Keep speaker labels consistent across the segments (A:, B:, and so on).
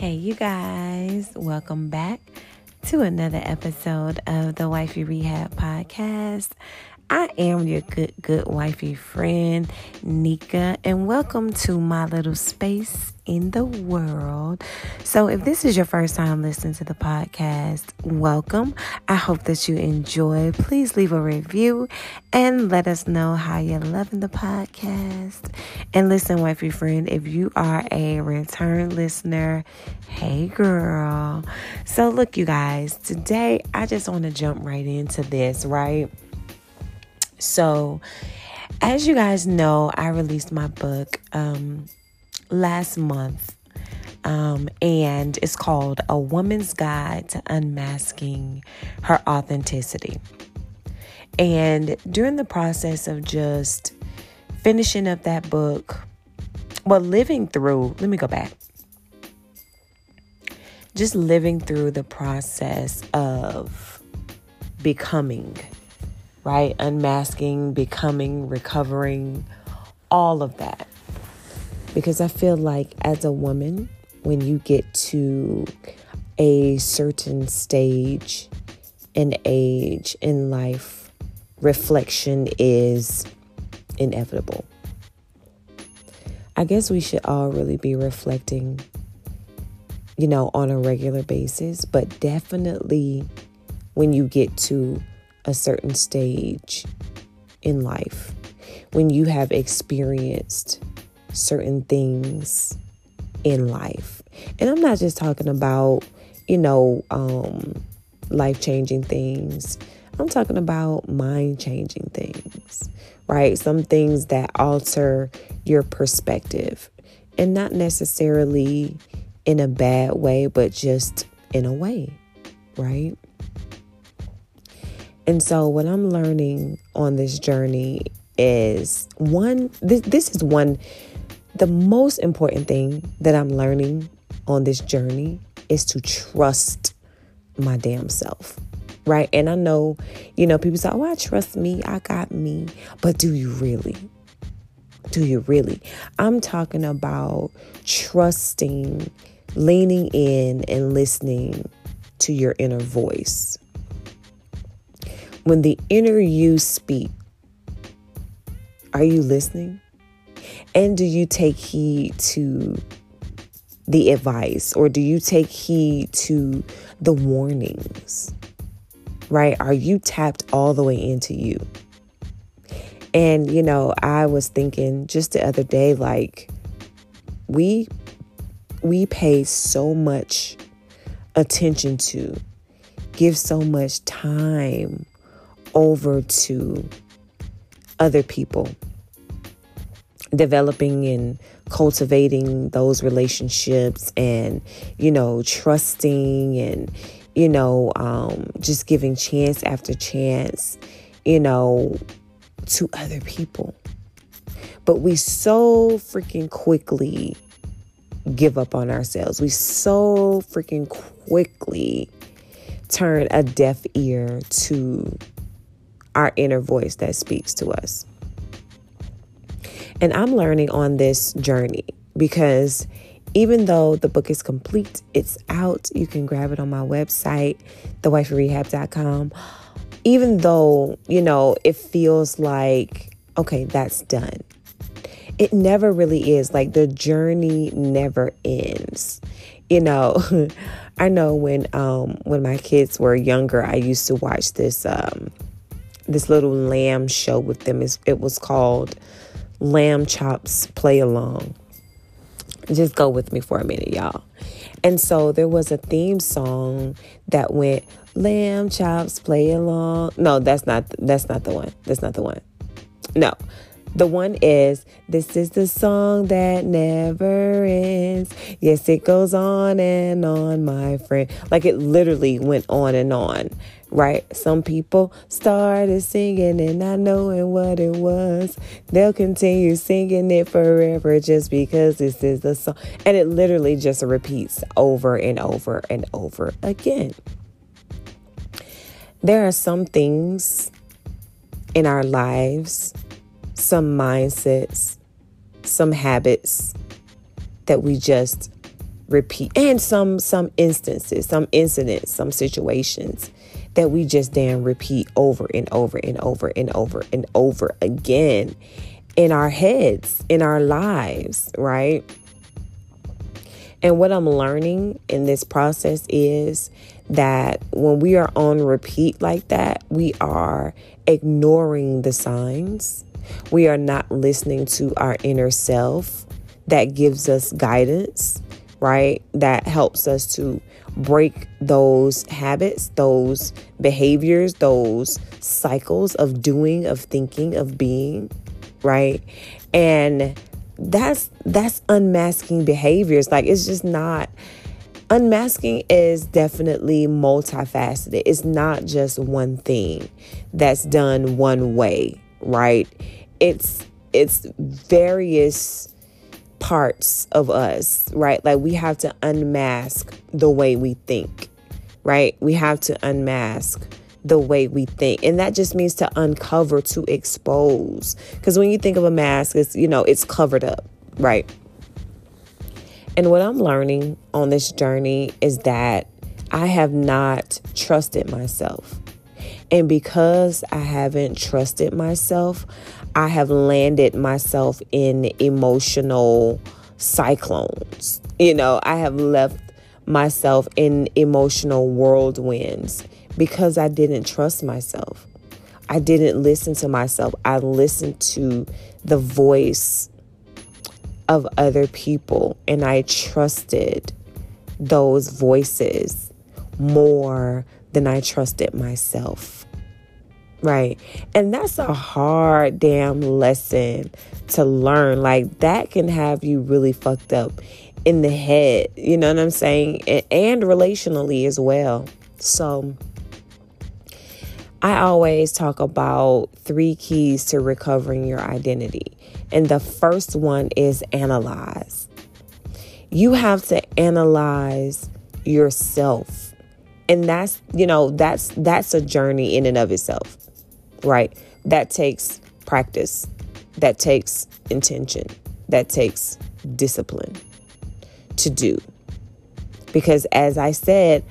A: Hey, you guys, welcome back to another episode of the Wifey Rehab Podcast. I am your good, good wifey friend, Nika, and welcome to my little space in the world. So, if this is your first time listening to the podcast, welcome. I hope that you enjoy. Please leave a review and let us know how you're loving the podcast. And listen, wifey friend, if you are a return listener, hey girl. So, look, you guys, today I just want to jump right into this, right? So, as you guys know, I released my book um, last month, um, and it's called A Woman's Guide to Unmasking Her Authenticity. And during the process of just finishing up that book, well, living through, let me go back. Just living through the process of becoming right? Unmasking, becoming, recovering, all of that. Because I feel like as a woman, when you get to a certain stage and age in life, reflection is inevitable. I guess we should all really be reflecting, you know, on a regular basis, but definitely when you get to a certain stage in life, when you have experienced certain things in life. And I'm not just talking about, you know, um, life changing things. I'm talking about mind changing things, right? Some things that alter your perspective and not necessarily in a bad way, but just in a way, right? And so, what I'm learning on this journey is one, this, this is one, the most important thing that I'm learning on this journey is to trust my damn self. Right. And I know, you know, people say, oh, I trust me. I got me. But do you really? Do you really? I'm talking about trusting, leaning in, and listening to your inner voice when the inner you speak, are you listening? And do you take heed to the advice or do you take heed to the warnings? Right? Are you tapped all the way into you? And, you know, I was thinking just the other day, like, we we pay so much attention to, give so much time over to other people, developing and cultivating those relationships and, you know, trusting and, you know, um, just giving chance after chance, you know, to other people. But we so freaking quickly give up on ourselves. We so freaking quickly turn a deaf ear to our inner voice that speaks to us. And I'm learning on this journey because even though the book is complete, it's out. You can grab it on my website, thewifeyrehab.com. Even though, you know, it feels like, okay, that's done. It never really is. Like the journey never ends. You know, I know when um when my kids were younger, I used to watch this um this little lamb show with them. It was called Lamb Chops Play Along. Just go with me for a minute, y'all. And so there was a theme song that went Lamb Chops Play Along. No, that's not that's not the one. That's not the one. No. The one is This is the song that never ends. Yes, it goes on and on, my friend. Like it literally went on and on right? Some people started singing and not knowing what it was. They'll continue singing it forever just because this is the song. And it literally just repeats over and over and over again. There are some things in our lives, some mindsets, some habits that we just repeat and some some instances, some incidents, some situations that we just damn repeat over and over and over and over and over again in our heads, in our lives, right? And what I'm learning in this process is that when we are on repeat like that, we are ignoring the signs. We are not listening to our inner self that gives us guidance, right? That helps us to break those habits, those behaviors, those cycles of doing, of thinking, of being, right? And that's that's unmasking behaviors. Like it's just not unmasking is definitely multifaceted. It's not just one thing that's done one way, right? It's it's various parts of us, right? Like we have to unmask the way we think, right? We have to unmask the way we think. And that just means to uncover, to expose. Because when you think of a mask, it's, you know, it's covered up, right? And what I'm learning on this journey is that I have not trusted myself. And because I haven't trusted myself, I have landed myself in emotional cyclones. You know, I have left myself in emotional whirlwinds because I didn't trust myself. I didn't listen to myself. I listened to the voice of other people and I trusted those voices more than I trusted myself. Right. And that's a hard damn lesson to learn. Like, that can have you really fucked up in the head. You know what I'm saying? And, and relationally as well. So, I always talk about three keys to recovering your identity. And the first one is analyze. You have to analyze yourself. And that's, you know, that's that's a journey in and of itself right? That takes practice, that takes intention, that takes discipline to do. Because as I said,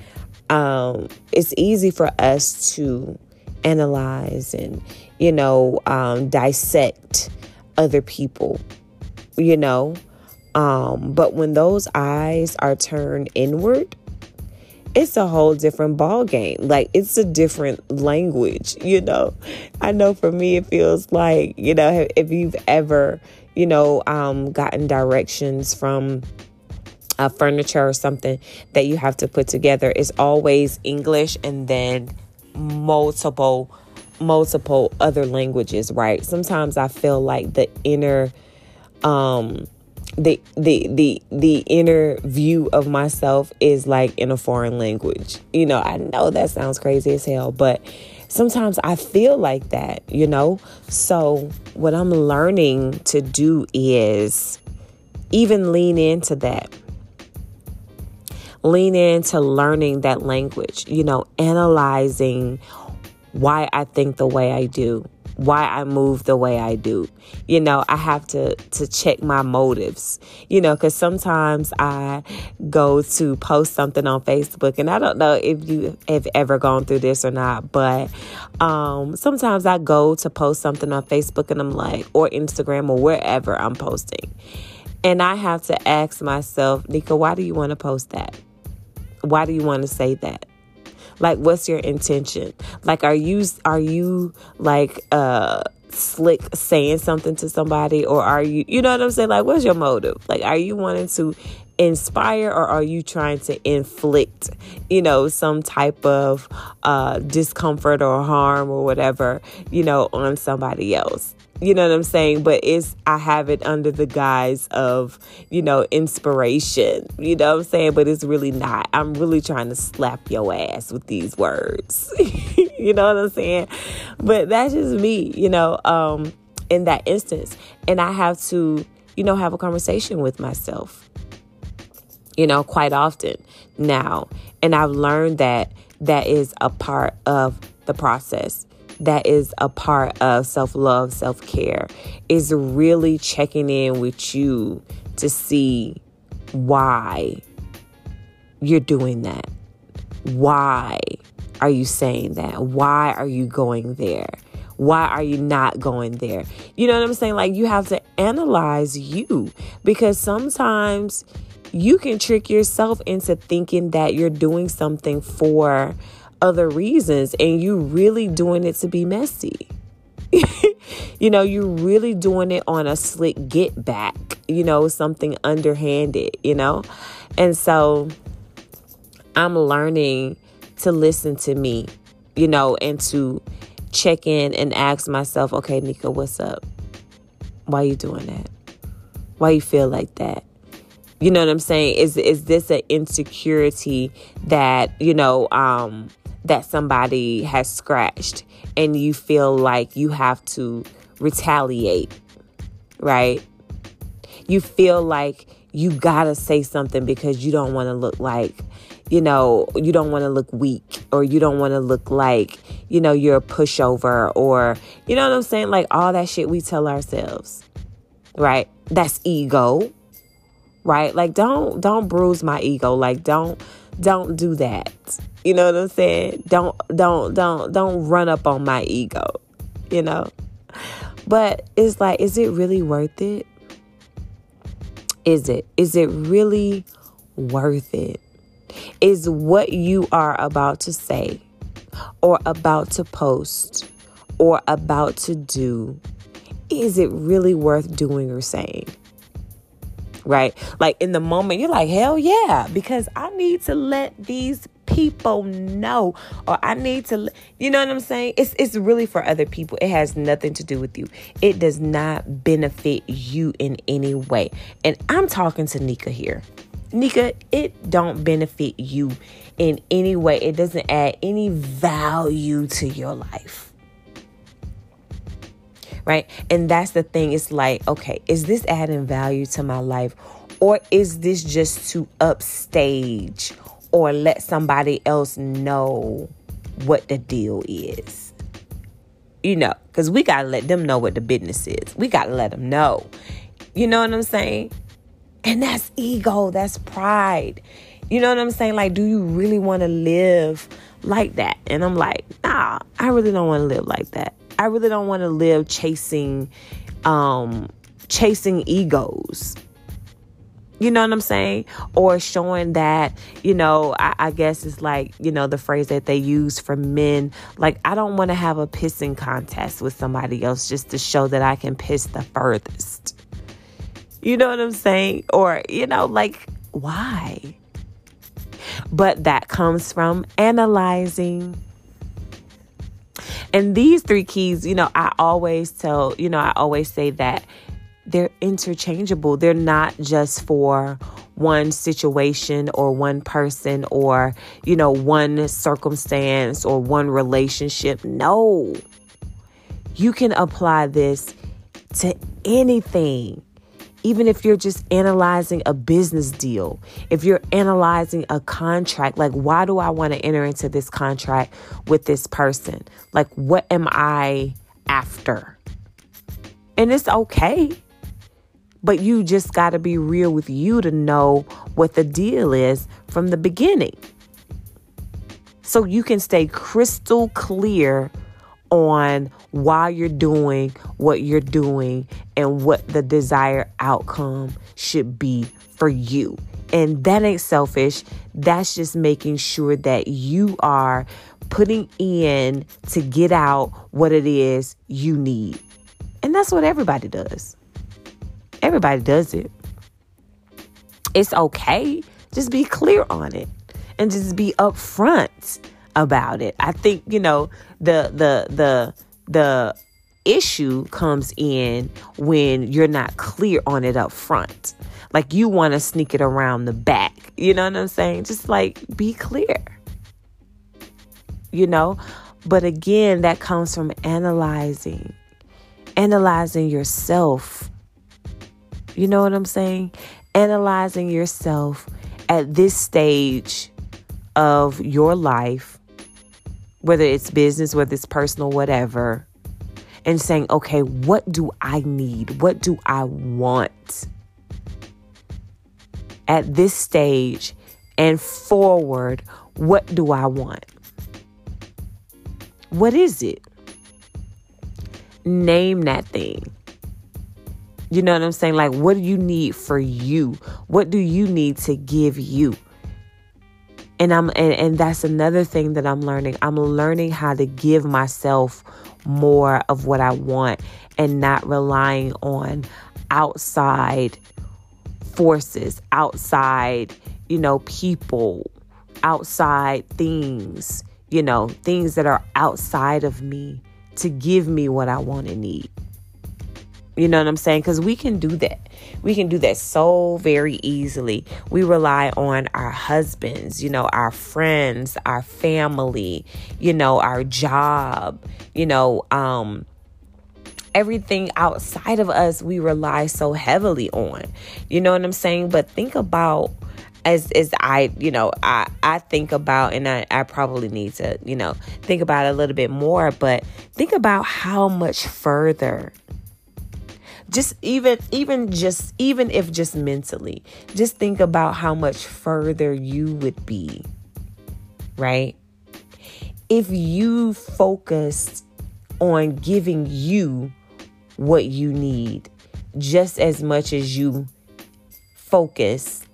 A: um, it's easy for us to analyze and, you know, um, dissect other people, you know. Um, but when those eyes are turned inward, it's a whole different ball game. Like it's a different language, you know. I know for me it feels like, you know, if you've ever, you know, um gotten directions from a furniture or something that you have to put together, it's always English and then multiple multiple other languages, right? Sometimes I feel like the inner um the the the the inner view of myself is like in a foreign language. You know, I know that sounds crazy as hell, but sometimes I feel like that, you know? So, what I'm learning to do is even lean into that. Lean into learning that language, you know, analyzing why I think the way I do why I move the way I do. You know, I have to to check my motives. You know, cuz sometimes I go to post something on Facebook and I don't know if you have ever gone through this or not, but um sometimes I go to post something on Facebook and I'm like or Instagram or wherever I'm posting. And I have to ask myself, Nika, why do you want to post that? Why do you want to say that? Like what's your intention? Like are you are you like uh slick saying something to somebody or are you you know what I'm saying? Like what's your motive? Like are you wanting to inspire or are you trying to inflict you know some type of uh discomfort or harm or whatever you know on somebody else you know what I'm saying? But it's I have it under the guise of, you know, inspiration. You know what I'm saying? But it's really not. I'm really trying to slap your ass with these words. you know what I'm saying? But that's just me, you know, um, in that instance. And I have to, you know, have a conversation with myself. You know, quite often now. And I've learned that that is a part of the process that is a part of self love, self care, is really checking in with you to see why you're doing that? Why are you saying that? Why are you going there? Why are you not going there? You know what I'm saying? Like, you have to analyze you because sometimes you can trick yourself into thinking that you're doing something for other reasons and you really doing it to be messy. you know, you're really doing it on a slick get back, you know, something underhanded, you know? And so I'm learning to listen to me, you know, and to check in and ask myself, okay, Nika, what's up? Why you doing that? Why you feel like that? You know what I'm saying? Is is this an insecurity that, you know, um that somebody has scratched and you feel like you have to retaliate, right? You feel like you gotta say something because you don't want to look like, you know, you don't want to look weak or you don't want to look like, you know, you're a pushover or, you know what I'm saying? Like all that shit we tell ourselves, right? That's ego, right? Like don't, don't bruise my ego. Like don't, don't do that. You know what I'm saying? Don't, don't, don't, don't run up on my ego, you know? But it's like, is it really worth it? Is it? Is it really worth it? Is what you are about to say or about to post or about to do, is it really worth doing or saying? Right? Like in the moment, you're like, hell yeah, because I need to let these people know or I need to you know what I'm saying? It's it's really for other people. It has nothing to do with you. It does not benefit you in any way. And I'm talking to Nika here. Nika, it don't benefit you in any way. It doesn't add any value to your life. Right? And that's the thing. It's like, okay, is this adding value to my life? Or is this just to upstage or let somebody else know what the deal is? You know, because we got to let them know what the business is. We got to let them know. You know what I'm saying? And that's ego, that's pride. You know what I'm saying? Like, do you really want to live like that? And I'm like, nah, I really don't want to live like that. I really don't want to live chasing um chasing egos. You know what I'm saying? Or showing that, you know, I, I, guess it's like, you know, the phrase that they use for men. Like, I don't want to have a pissing contest with somebody else just to show that I can piss the furthest. You know what I'm saying? Or, you know, like, why? But that comes from analyzing. And these three keys, you know, I always tell, you know, I always say that they're interchangeable. They're not just for one situation or one person or, you know, one circumstance or one relationship. No. You can apply this to anything even if you're just analyzing a business deal, if you're analyzing a contract, like, why do I want to enter into this contract with this person? Like, what am I after? And it's okay. But you just got to be real with you to know what the deal is from the beginning. So you can stay crystal clear on why you're doing what you're doing and what the desired outcome should be for you. And that ain't selfish. That's just making sure that you are putting in to get out what it is you need. And that's what everybody does. Everybody does it. It's okay. Just be clear on it and just be upfront about it. I think, you know, the the the the issue comes in when you're not clear on it up front. Like you want to sneak it around the back. You know what I'm saying? Just like be clear. You know? But again, that comes from analyzing. Analyzing yourself. You know what I'm saying? Analyzing yourself at this stage of your life whether it's business, whether it's personal, whatever, and saying, okay, what do I need? What do I want? At this stage, and forward, what do I want? What is it? Name that thing. You know what I'm saying? Like, what do you need for you? What do you need to give you? And I'm and, and that's another thing that I'm learning. I'm learning how to give myself more of what I want and not relying on outside forces, outside, you know, people, outside things, you know, things that are outside of me to give me what I want and need. You know what I'm saying? Because we can do that. We can do that so very easily. We rely on our husbands, you know, our friends, our family, you know, our job, you know, um, everything outside of us we rely so heavily on. You know what I'm saying? But think about as as I, you know, I I think about and I, I probably need to, you know, think about it a little bit more, but think about how much further just even even just even if just mentally just think about how much further you would be right? If you focused on giving you what you need just as much as you focus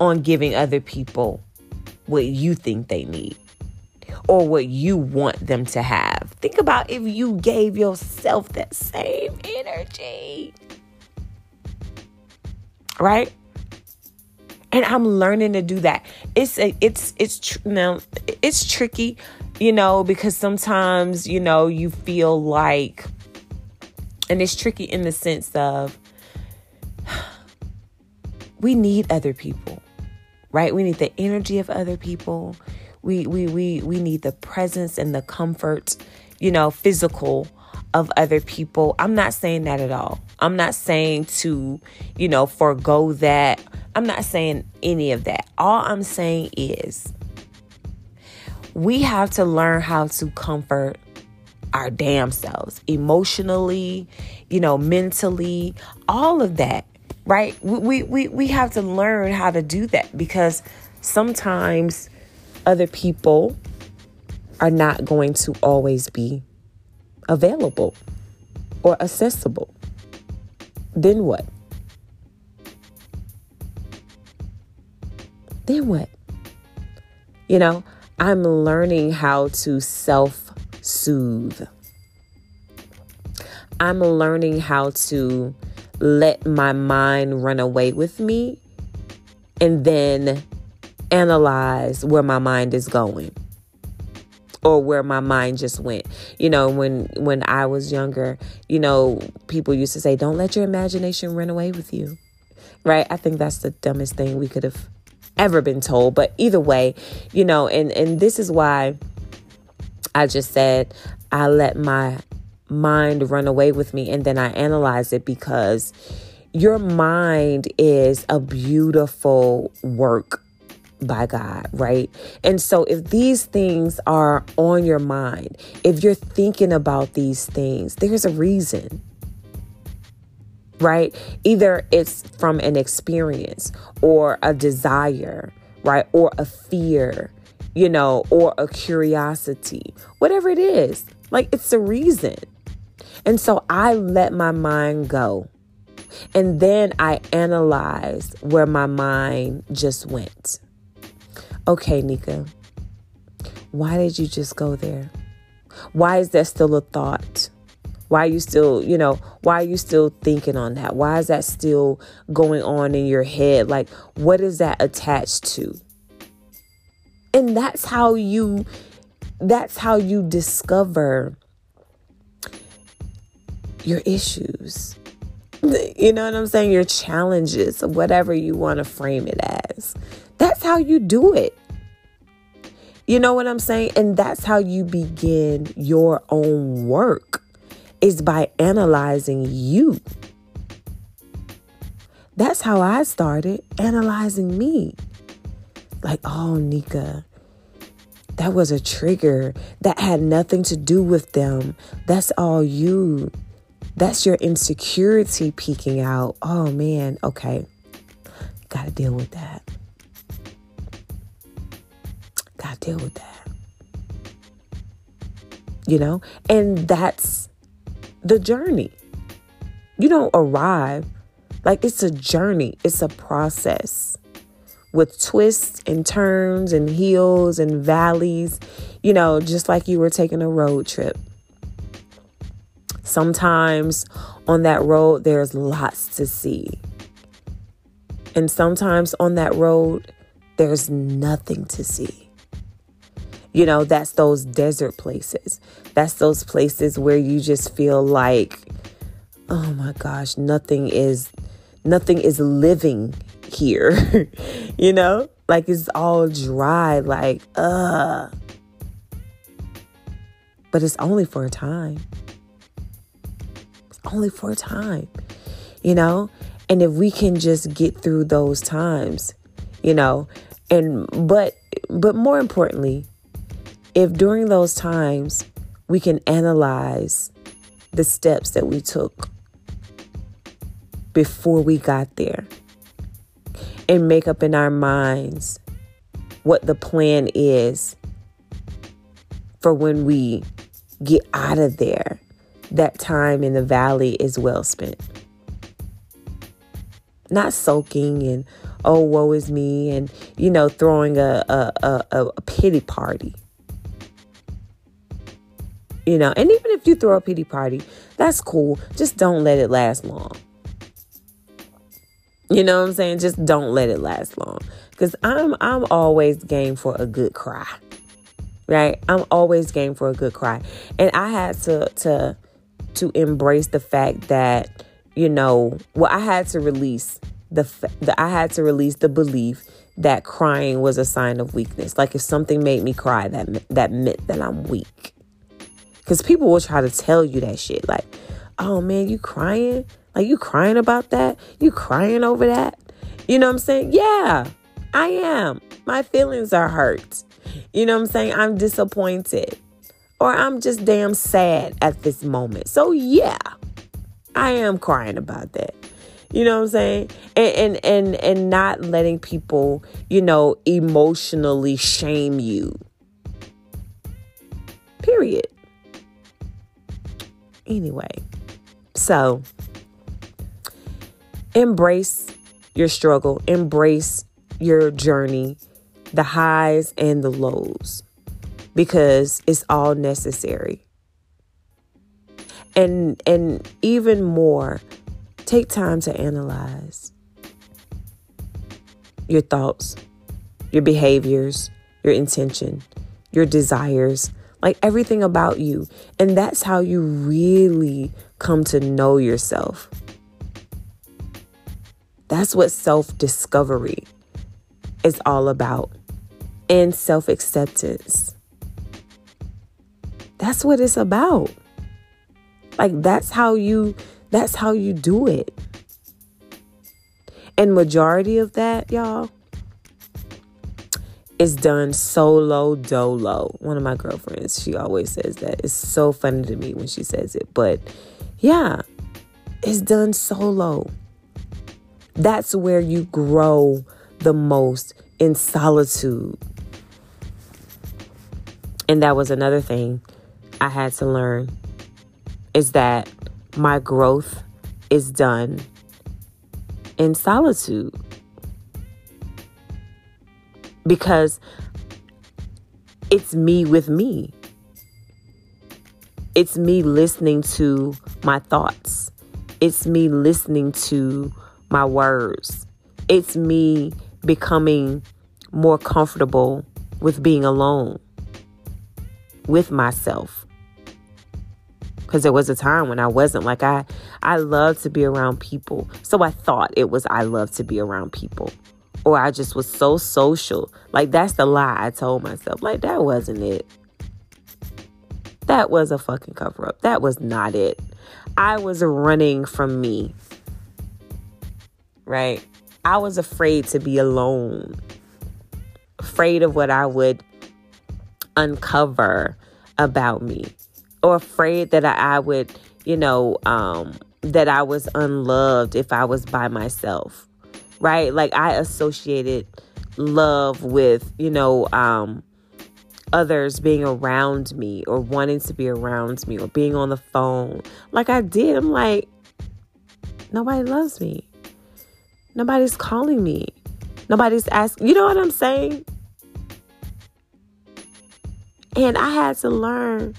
A: on giving other people what you think they need or what you want them to have. Think about if you gave yourself that same energy. Right? And I'm learning to do that. It's a, it's it's tr- now it's tricky, you know, because sometimes, you know, you feel like and it's tricky in the sense of we need other people. Right? We need the energy of other people we we we we need the presence and the comfort, you know, physical of other people. I'm not saying that at all. I'm not saying to, you know, forego that. I'm not saying any of that. All I'm saying is we have to learn how to comfort our damn selves emotionally, you know, mentally, all of that, right? We, we, we have to learn how to do that because sometimes other people are not going to always be available or accessible. Then what? Then what? You know, I'm learning how to self soothe. I'm learning how to let my mind run away with me and then analyze where my mind is going or where my mind just went. You know, when when I was younger, you know, people used to say don't let your imagination run away with you. Right? I think that's the dumbest thing we could have ever been told, but either way, you know, and and this is why I just said I let my mind run away with me and then I analyze it because your mind is a beautiful work by God, right? And so if these things are on your mind, if you're thinking about these things, there's a reason. Right? Either it's from an experience or a desire, right? Or a fear, you know, or a curiosity, whatever it is. Like it's a reason. And so I let my mind go. And then I analyze where my mind just went. Okay, Nika, why did you just go there? Why is that still a thought? Why are you still, you know, why are you still thinking on that? Why is that still going on in your head? Like, what is that attached to? And that's how you, that's how you discover your issues. You know what I'm saying? Your challenges, whatever you want to frame it as. That's how you do it. You know what I'm saying? And that's how you begin your own work is by analyzing you. That's how I started analyzing me. Like, oh, Nika, that was a trigger that had nothing to do with them. That's all you. That's your insecurity peeking out. Oh man, okay. Got to deal with that. Deal with that? You know? And that's the journey. You don't arrive. Like it's a journey, it's a process with twists and turns and hills and valleys, you know, just like you were taking a road trip. Sometimes on that road, there's lots to see. And sometimes on that road, there's nothing to see. You know, that's those desert places. That's those places where you just feel like, oh my gosh, nothing is nothing is living here. you know? Like it's all dry, like, uh. But it's only for a time. It's only for a time. You know? And if we can just get through those times, you know, and but but more importantly, if during those times we can analyze the steps that we took before we got there and make up in our minds what the plan is for when we get out of there, that time in the valley is well spent. Not sulking and, oh, woe is me, and, you know, throwing a, a, a, a pity party. You know, and even if you throw a pity party, that's cool. Just don't let it last long. You know what I'm saying? Just don't let it last long. Cause I'm I'm always game for a good cry. Right? I'm always game for a good cry. And I had to to to embrace the fact that, you know, well, I had to release the, the I had to release the belief that crying was a sign of weakness. Like if something made me cry, that that meant that I'm weak. Cause people will try to tell you that shit. Like, oh man, you crying? Like, you crying about that? You crying over that? You know what I'm saying? Yeah, I am. My feelings are hurt. You know what I'm saying? I'm disappointed. Or I'm just damn sad at this moment. So, yeah, I am crying about that. You know what I'm saying? And and and, and not letting people, you know, emotionally shame you. Period. Anyway, so embrace your struggle, embrace your journey, the highs and the lows, because it's all necessary. And and even more, take time to analyze your thoughts, your behaviors, your intention, your desires, like everything about you. And that's how you really come to know yourself. That's what self discovery is all about and self acceptance. That's what it's about. Like that's how you that's how you do it. And majority of that, y'all, is done solo dolo. One of my girlfriends, she always says that. It's so funny to me when she says it. But yeah, it's done solo. That's where you grow the most in solitude. And that was another thing I had to learn is that my growth is done in solitude. Because it's me with me. It's me listening to my thoughts. It's me listening to my words. It's me becoming more comfortable with being alone with myself. Cuz there was a time when I wasn't like I I love to be around people. So I thought it was I love to be around people. Or I just was so social. Like that's the lie I told myself. Like that wasn't it. That was a fucking cover up. That was not it. I was running from me right? I was afraid to be alone, afraid of what I would uncover about me, or afraid that I would, you know, um, that I was unloved if I was by myself, right? Like I associated love with, you know, um, others being around me or wanting to be around me or being on the phone like I did. I'm like, nobody loves me. Nobody's calling me. Nobody's asking. You know what I'm saying? And I had to learn,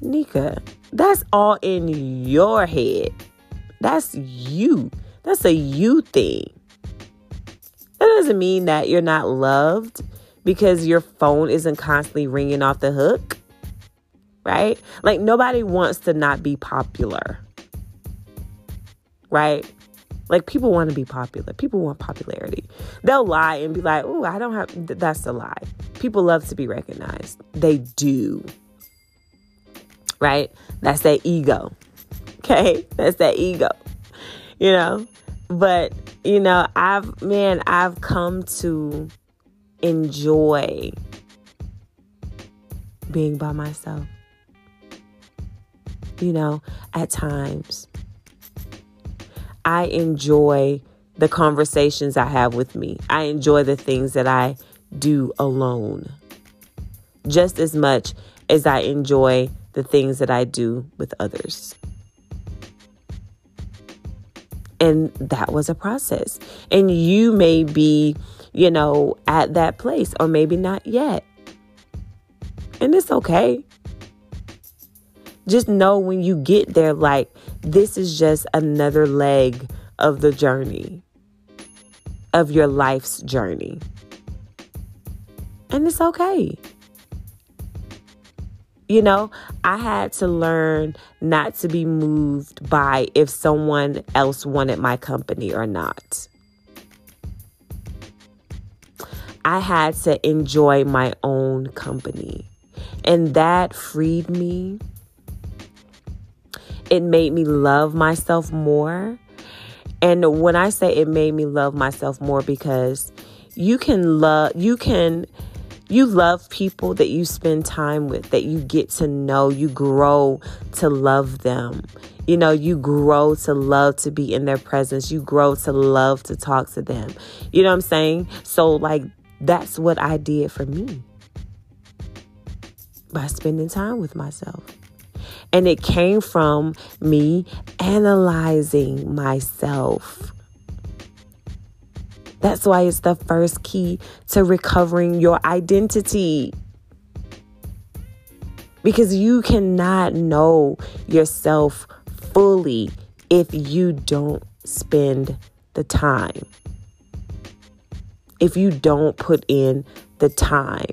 A: Nika, that's all in your head. That's you. That's a you thing. Doesn't mean that you're not loved because your phone isn't constantly ringing off the hook, right? Like nobody wants to not be popular, right? Like people want to be popular. People want popularity. They'll lie and be like, "Oh, I don't have." That's a lie. People love to be recognized. They do. Right? That's that ego. Okay? That's that ego. You know? But, you know, I've man, I've come to enjoy being by myself. You know, at times I enjoy the conversations I have with me. I enjoy the things that I do alone just as much as I enjoy the things that I do with others. And that was a process. And you may be, you know, at that place or maybe not yet. And it's okay. Just know when you get there, like, this is just another leg of the journey, of your life's journey. And it's okay. You know, I had to learn not to be moved by if someone else wanted my company or not. I had to enjoy my own company. And that freed me it made me love myself more. And when I say it made me love myself more because you can love you can you love people that you spend time with, that you get to know, you grow to love them. You know, you grow to love to be in their presence. You grow to love to talk to them. You know what I'm saying? So, like, that's what I did for me by spending time with myself. And it came from me analyzing myself. That's why it's the first key to recovering your identity. Because you cannot know yourself fully if you don't spend the time. If you don't put in the time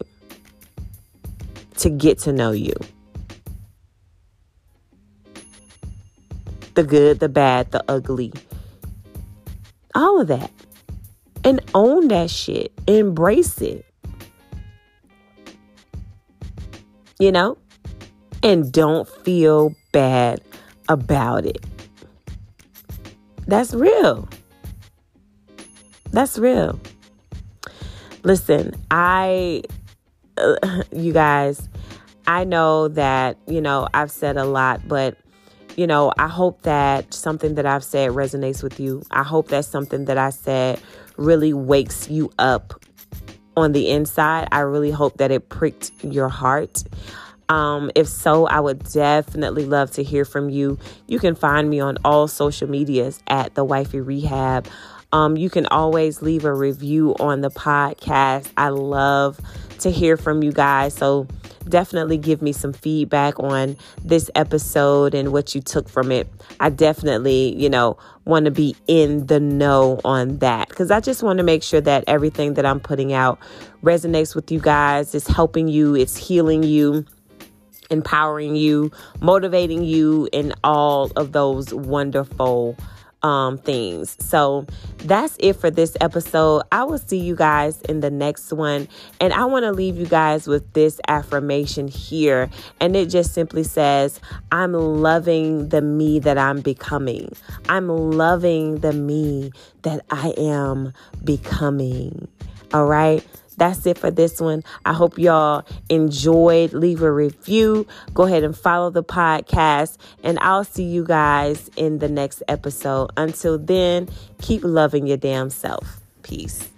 A: to get to know you. the good, the bad, the ugly. All of that. And own that shit. Embrace it. You know? And don't feel bad about it. That's real. That's real. Listen, I, uh, you guys, I know that, you know, I've said a lot, but you know, I hope that something that I've said resonates with you. I hope that something that I said really wakes you up on the inside. I really hope that it pricked your heart. Um, if so, I would definitely love to hear from you. You can find me on all social medias at the Wifey Rehab. Um, you can always leave a review on the podcast. I love to hear from you guys. So definitely give me some feedback on this episode and what you took from it. I definitely, you know, want to be in the know on that because I just want to make sure that everything that I'm putting out resonates with you guys, it's helping you, it's healing you empowering you, motivating you, and all of those wonderful um, things. So that's it for this episode. I will see you guys in the next one. And I want to leave you guys with this affirmation here. And it just simply says, I'm loving the me that I'm becoming. I'm loving the me that I am becoming. All right that's it for this one. I hope y'all enjoyed. Leave a review. Go ahead and follow the podcast. And I'll see you guys in the next episode. Until then, keep loving your damn self. Peace.